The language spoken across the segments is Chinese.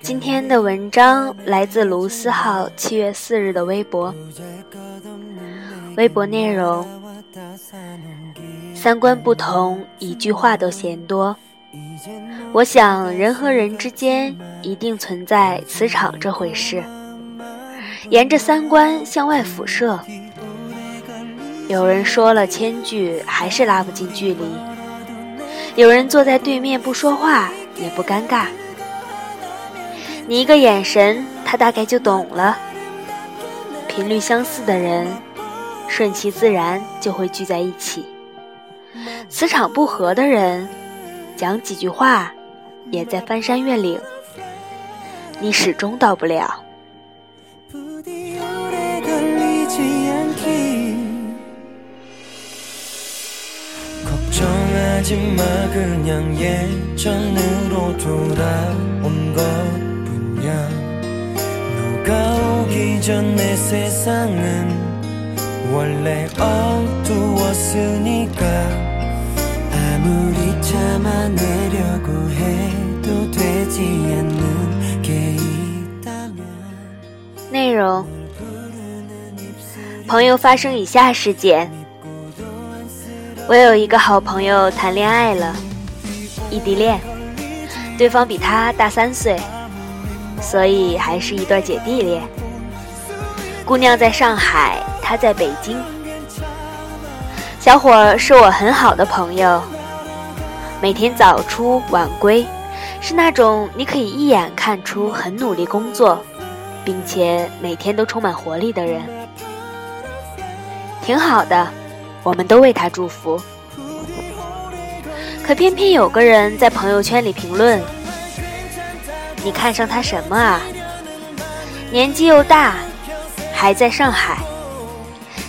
今天的文章来自卢思浩七月四日的微博。微博内容：三观不同，一句话都嫌多。我想，人和人之间一定存在磁场这回事，沿着三观向外辐射。有人说了千句，还是拉不近距离；有人坐在对面不说话，也不尴尬。你一个眼神，他大概就懂了。频率相似的人，顺其自然就会聚在一起；磁场不合的人，讲几句话，也在翻山越岭，你始终到不了。内容：朋友发生以下事件。我有一个好朋友谈恋爱了，异地恋，对方比他大三岁。所以还是一对姐弟恋。姑娘在上海，他在北京。小伙是我很好的朋友，每天早出晚归，是那种你可以一眼看出很努力工作，并且每天都充满活力的人。挺好的，我们都为他祝福。可偏偏有个人在朋友圈里评论。你看上他什么啊？年纪又大，还在上海。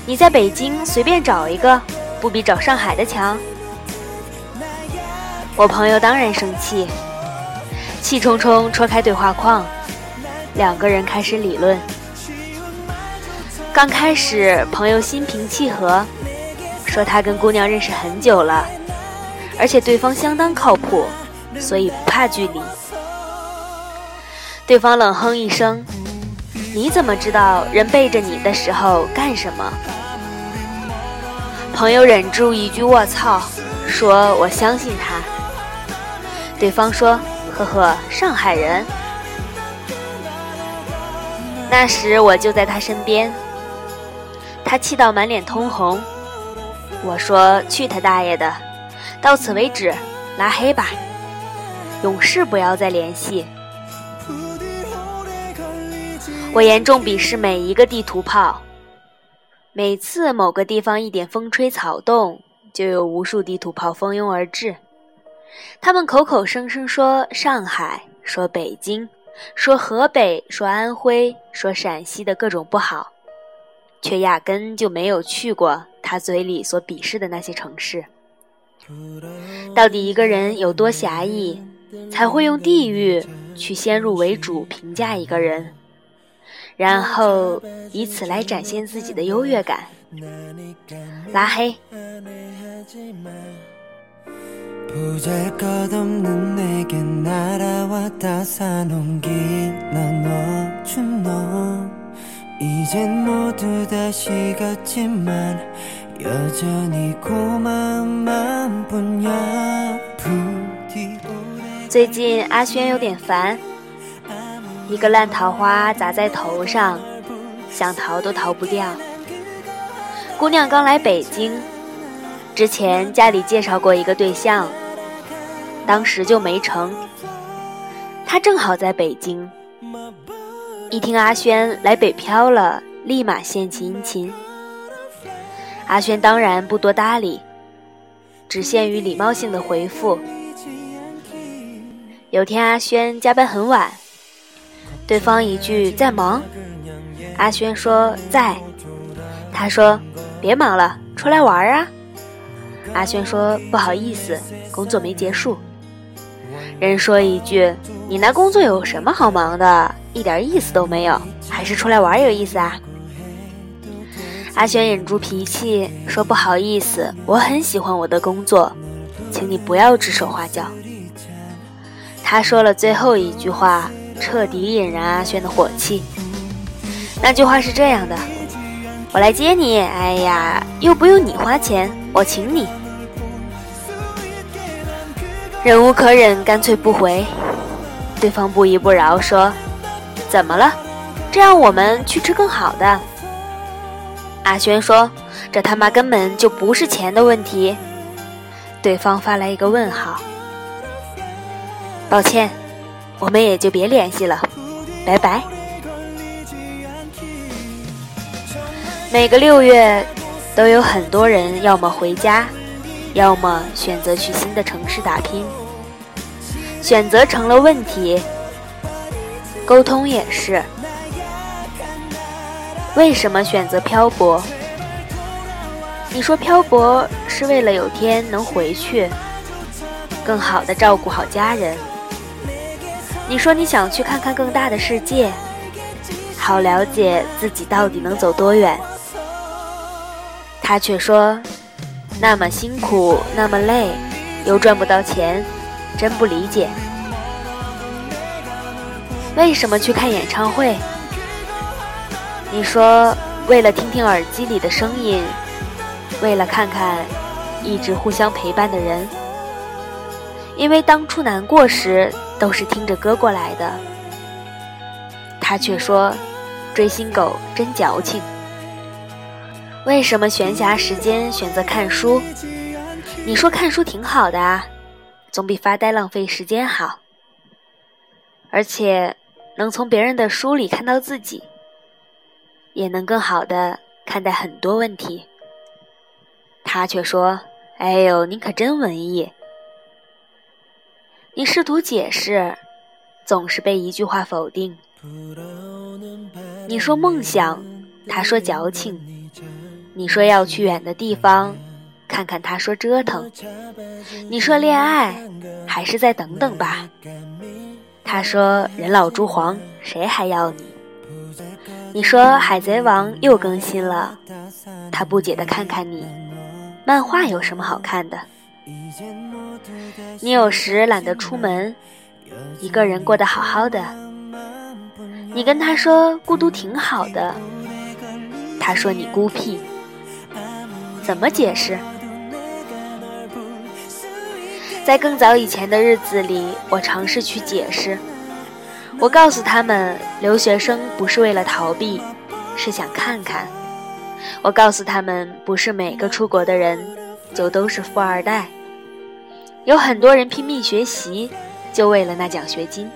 你在北京随便找一个，不比找上海的强。我朋友当然生气，气冲冲戳开对话框，两个人开始理论。刚开始，朋友心平气和，说他跟姑娘认识很久了，而且对方相当靠谱，所以不怕距离。对方冷哼一声：“你怎么知道人背着你的时候干什么？”朋友忍住一句“卧槽”，说：“我相信他。”对方说：“呵呵，上海人。”那时我就在他身边，他气到满脸通红。我说：“去他大爷的，到此为止，拉黑吧，永世不要再联系。”我严重鄙视每一个地图炮。每次某个地方一点风吹草动，就有无数地图炮蜂拥而至。他们口口声声说上海，说北京，说河北，说安徽，说陕西的各种不好，却压根就没有去过他嘴里所鄙视的那些城市。到底一个人有多狭义，才会用地域去先入为主评价一个人？然后以此来展现自己的优越感，拉黑。最近阿轩有点烦。一个烂桃花砸在头上，想逃都逃不掉。姑娘刚来北京，之前家里介绍过一个对象，当时就没成。她正好在北京，一听阿轩来北漂了，立马献起殷勤。阿轩当然不多搭理，只限于礼貌性的回复。有天阿轩加班很晚。对方一句在忙，阿轩说在，他说别忙了，出来玩啊。阿轩说不好意思，工作没结束。人说一句你那工作有什么好忙的？一点意思都没有，还是出来玩有意思啊？阿轩忍住脾气说：“不好意思，我很喜欢我的工作，请你不要指手画脚。”他说了最后一句话，彻底引燃阿轩的火气。那句话是这样的：“我来接你，哎呀，又不用你花钱，我请你。”忍无可忍，干脆不回。对方不依不饶，说：“怎么了？这样我们去吃更好的。”阿轩说：“这他妈根本就不是钱的问题。”对方发来一个问号。抱歉，我们也就别联系了，拜拜。每个六月，都有很多人要么回家。要么选择去新的城市打拼，选择成了问题。沟通也是。为什么选择漂泊？你说漂泊是为了有天能回去，更好的照顾好家人。你说你想去看看更大的世界，好了解自己到底能走多远。他却说。那么辛苦，那么累，又赚不到钱，真不理解。为什么去看演唱会？你说为了听听耳机里的声音，为了看看一直互相陪伴的人。因为当初难过时都是听着歌过来的。他却说，追星狗真矫情。为什么闲暇时间选择看书？你说看书挺好的啊，总比发呆浪费时间好。而且能从别人的书里看到自己，也能更好的看待很多问题。他却说：“哎呦，你可真文艺。”你试图解释，总是被一句话否定。你说梦想，他说矫情。你说要去远的地方看看，他说折腾；你说恋爱，还是再等等吧。他说人老珠黄，谁还要你？你说海贼王又更新了，他不解的看看你，漫画有什么好看的？你有时懒得出门，一个人过得好好的。你跟他说孤独挺好的，他说你孤僻。怎么解释？在更早以前的日子里，我尝试去解释。我告诉他们，留学生不是为了逃避，是想看看。我告诉他们，不是每个出国的人就都是富二代，有很多人拼命学习，就为了那奖学金。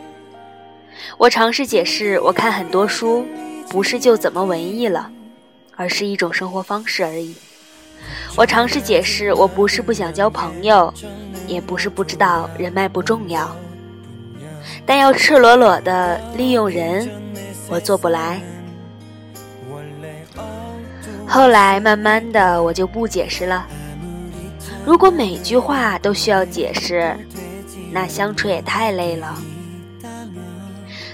我尝试解释，我看很多书，不是就怎么文艺了，而是一种生活方式而已。我尝试解释，我不是不想交朋友，也不是不知道人脉不重要，但要赤裸裸的利用人，我做不来。后来慢慢的，我就不解释了。如果每句话都需要解释，那相处也太累了。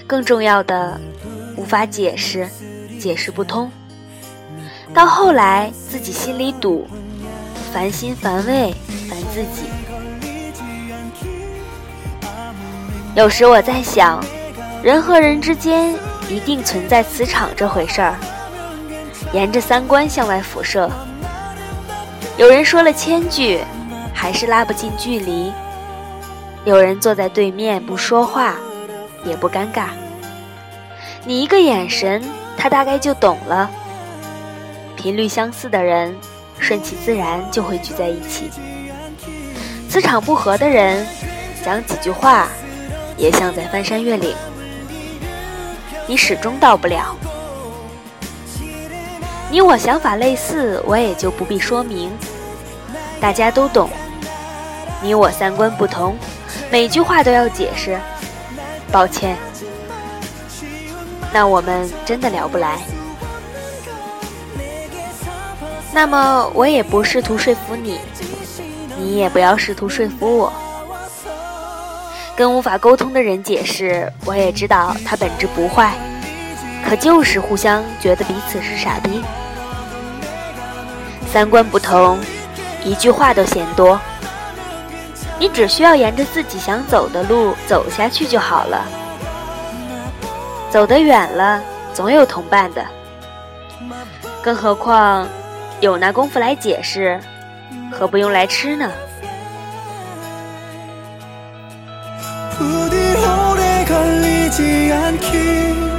更重要的，无法解释，解释不通。到后来，自己心里堵，烦心烦胃，烦自己。有时我在想，人和人之间一定存在磁场这回事儿，沿着三观向外辐射。有人说了千句，还是拉不近距离；有人坐在对面不说话，也不尴尬。你一个眼神，他大概就懂了。频率相似的人，顺其自然就会聚在一起；磁场不合的人，讲几句话，也像在翻山越岭。你始终到不了。你我想法类似，我也就不必说明，大家都懂。你我三观不同，每句话都要解释，抱歉，那我们真的聊不来。那么我也不试图说服你，你也不要试图说服我。跟无法沟通的人解释，我也知道他本质不坏，可就是互相觉得彼此是傻逼。三观不同，一句话都嫌多。你只需要沿着自己想走的路走下去就好了。走得远了，总有同伴的。更何况，有那功夫来解释，何不用来吃呢？ 부디 오래 걸리지 않길